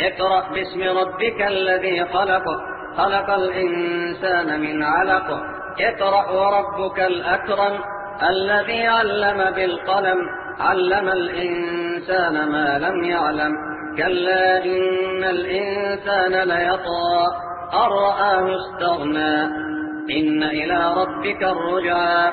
اقرأ باسم ربك الذي خلق خلق الإنسان من علق. اقرأ وربك الأكرم الذي علم بالقلم. علم الإنسان ما لم يعلم. كلا إن الإنسان ليطغى. أن رآه استغنى. إن إلى ربك الرجعى.